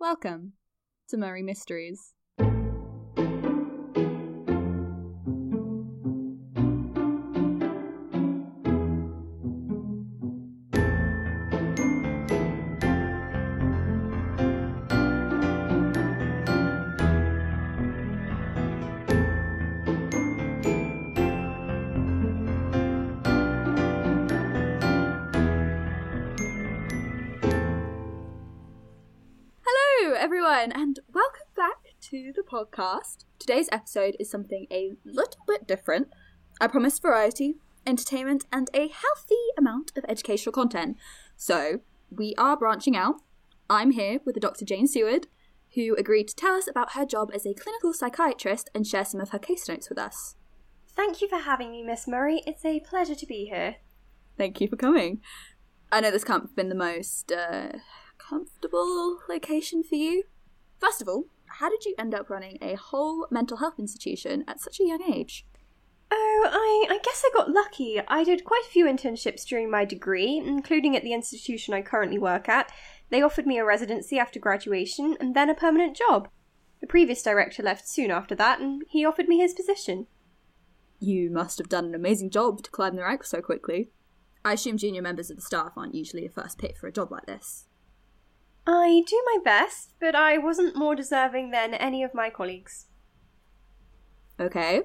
Welcome to Murray Mysteries. To the podcast. Today's episode is something a little bit different. I promise variety, entertainment, and a healthy amount of educational content. So, we are branching out. I'm here with Dr. Jane Seward, who agreed to tell us about her job as a clinical psychiatrist and share some of her case notes with us. Thank you for having me, Miss Murray. It's a pleasure to be here. Thank you for coming. I know this can't have been the most uh, comfortable location for you. First of all, how did you end up running a whole mental health institution at such a young age? Oh, I, I guess I got lucky. I did quite a few internships during my degree, including at the institution I currently work at. They offered me a residency after graduation and then a permanent job. The previous director left soon after that, and he offered me his position. You must have done an amazing job to climb the ranks so quickly. I assume junior members of the staff aren't usually a first pick for a job like this. I do my best, but I wasn't more deserving than any of my colleagues. Okay.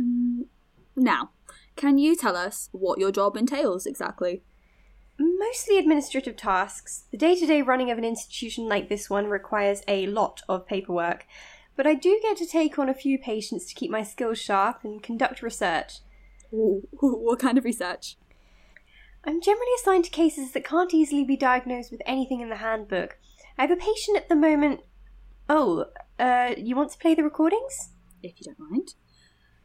Mm, Now, can you tell us what your job entails exactly? Mostly administrative tasks. The day to day running of an institution like this one requires a lot of paperwork, but I do get to take on a few patients to keep my skills sharp and conduct research. Ooh, what kind of research? I'm generally assigned to cases that can't easily be diagnosed with anything in the handbook. I have a patient at the moment. Oh, uh, you want to play the recordings? if you don't mind.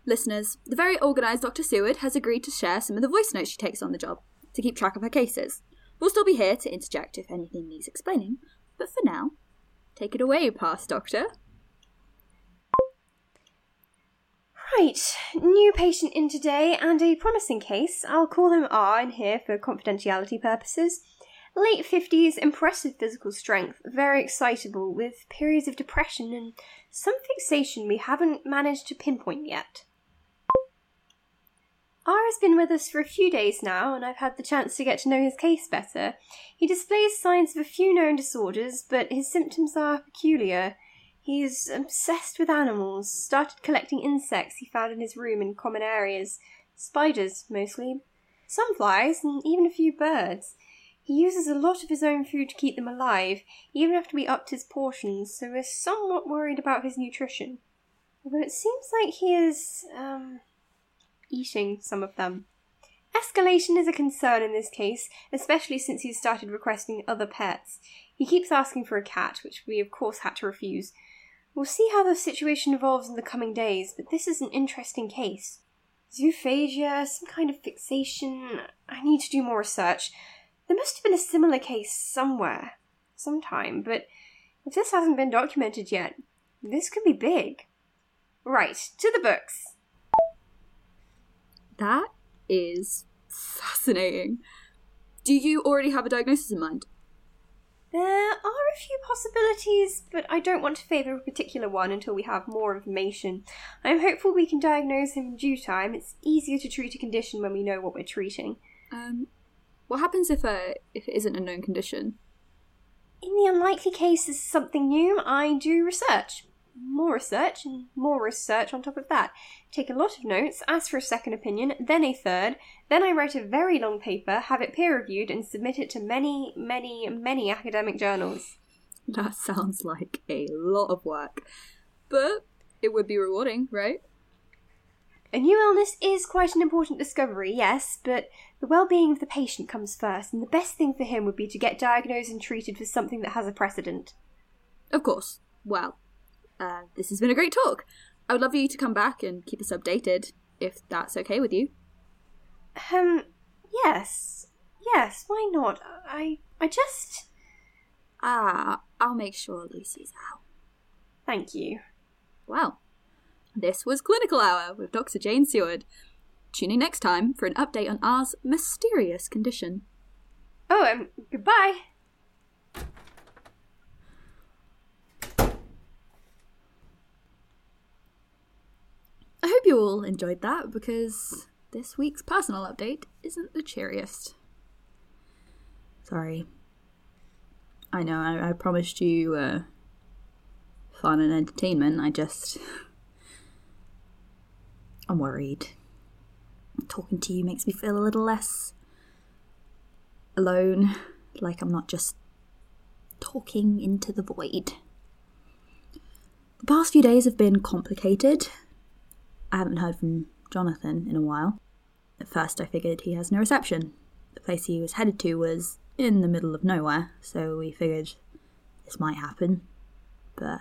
Listeners, the very organised Dr. Seward has agreed to share some of the voice notes she takes on the job to keep track of her cases. We'll still be here to interject if anything needs explaining, but for now, take it away, past doctor. Right, new patient in today and a promising case. I'll call him R in here for confidentiality purposes. Late 50s, impressive physical strength, very excitable, with periods of depression and some fixation we haven't managed to pinpoint yet. R has been with us for a few days now, and I've had the chance to get to know his case better. He displays signs of a few known disorders, but his symptoms are peculiar. He's obsessed with animals, started collecting insects he found in his room in common areas. Spiders, mostly. Some flies, and even a few birds. He uses a lot of his own food to keep them alive, even after we upped his portions, so we're somewhat worried about his nutrition. Although it seems like he is, um, eating some of them. Escalation is a concern in this case, especially since he's started requesting other pets. He keeps asking for a cat, which we of course had to refuse. We'll see how the situation evolves in the coming days, but this is an interesting case. Zoophagia, some kind of fixation. I need to do more research. There must have been a similar case somewhere, sometime, but if this hasn't been documented yet, this could be big. Right, to the books. That is fascinating. Do you already have a diagnosis in mind? There are a few possibilities, but I don't want to favour a particular one until we have more information. I'm hopeful we can diagnose him in due time. It's easier to treat a condition when we know what we're treating. Um, what happens if uh, if it isn't a known condition? In the unlikely case this is something new, I do research. More research, and more research on top of that. Take a lot of notes, ask for a second opinion, then a third, then I write a very long paper, have it peer reviewed, and submit it to many, many, many academic journals. That sounds like a lot of work, but it would be rewarding, right? A new illness is quite an important discovery, yes, but the well being of the patient comes first, and the best thing for him would be to get diagnosed and treated for something that has a precedent. Of course. Well, uh, this has been a great talk. I would love for you to come back and keep us updated, if that's okay with you. Um, yes. Yes, why not? I I just Ah, I'll make sure Lucy's out. thank you. Well, this was Clinical Hour with Dr. Jane Seward. Tune in next time for an update on R's mysterious condition. Oh, um, goodbye. I hope you all enjoyed that because this week's personal update isn't the cheeriest. Sorry. I know, I, I promised you uh, fun and entertainment. I just. I'm worried. Talking to you makes me feel a little less alone, like I'm not just talking into the void. The past few days have been complicated. I haven't heard from Jonathan in a while. At first, I figured he has no reception. The place he was headed to was in the middle of nowhere, so we figured this might happen. But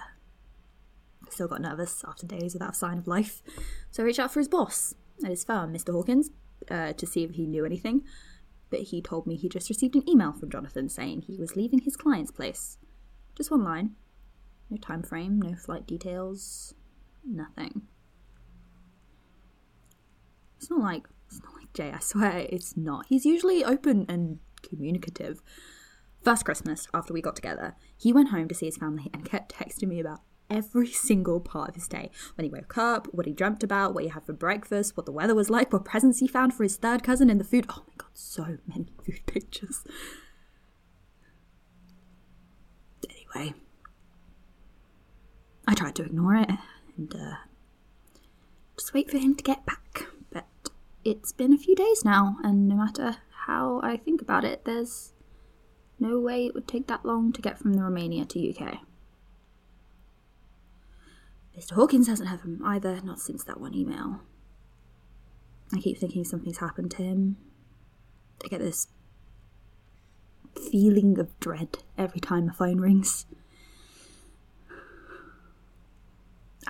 I still got nervous after days without a sign of life, so I reached out for his boss at his firm, Mr. Hawkins, uh, to see if he knew anything. But he told me he just received an email from Jonathan saying he was leaving his client's place. Just one line. No time frame, no flight details, nothing. It's not like it's not like Jay, I swear it's not. He's usually open and communicative. First Christmas, after we got together, he went home to see his family and kept texting me about every single part of his day. When he woke up, what he dreamt about, what he had for breakfast, what the weather was like, what presents he found for his third cousin, and the food. Oh my god, so many food pictures. Anyway, I tried to ignore it and uh, just wait for him to get back. It's been a few days now, and no matter how I think about it, there's no way it would take that long to get from the Romania to UK. Mr. Hawkins hasn't heard from either, not since that one email. I keep thinking something's happened to him. I get this feeling of dread every time the phone rings.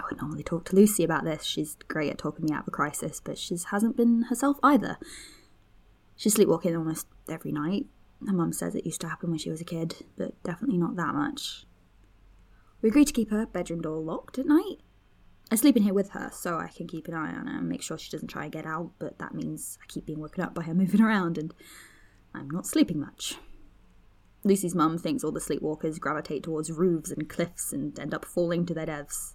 I would normally talk to Lucy about this. She's great at talking me out of a crisis, but she hasn't been herself either. She's sleepwalking almost every night. Her mum says it used to happen when she was a kid, but definitely not that much. We agreed to keep her bedroom door locked at night. I sleep in here with her, so I can keep an eye on her and make sure she doesn't try and get out, but that means I keep being woken up by her moving around, and I'm not sleeping much. Lucy's mum thinks all the sleepwalkers gravitate towards roofs and cliffs and end up falling to their deaths.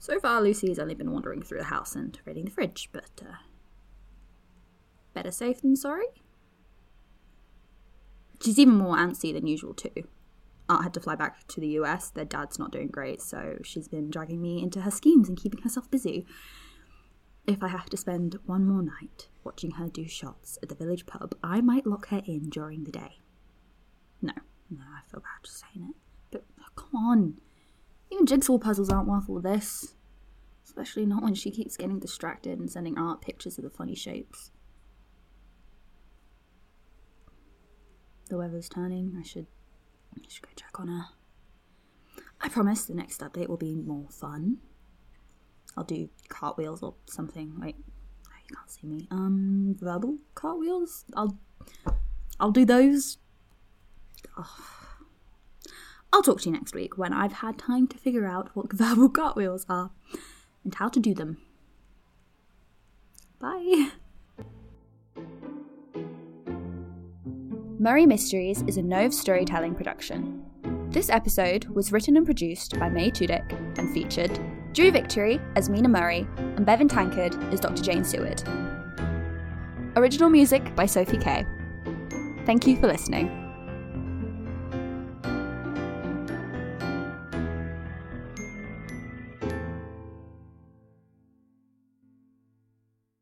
So far, Lucy's only been wandering through the house and raiding the fridge, but uh, better safe than sorry. She's even more antsy than usual, too. Art had to fly back to the US. Their dad's not doing great, so she's been dragging me into her schemes and keeping herself busy. If I have to spend one more night watching her do shots at the village pub, I might lock her in during the day. No, no, I feel bad just saying it. But come on. Even jigsaw puzzles aren't worth all this. Especially not when she keeps getting distracted and sending Art pictures of the funny shapes. The weather's turning. I should, I should go check on her. I promise the next update will be more fun. I'll do cartwheels or something. Wait, oh, you can't see me. Um, verbal cartwheels. I'll, I'll do those. I'll talk to you next week when I've had time to figure out what verbal cartwheels are and how to do them. Bye. Murray Mysteries is a Nove storytelling production. This episode was written and produced by May Tudyk and featured Drew Victory as Mina Murray and Bevan Tankard as Dr. Jane Seward. Original music by Sophie Kay. Thank you for listening.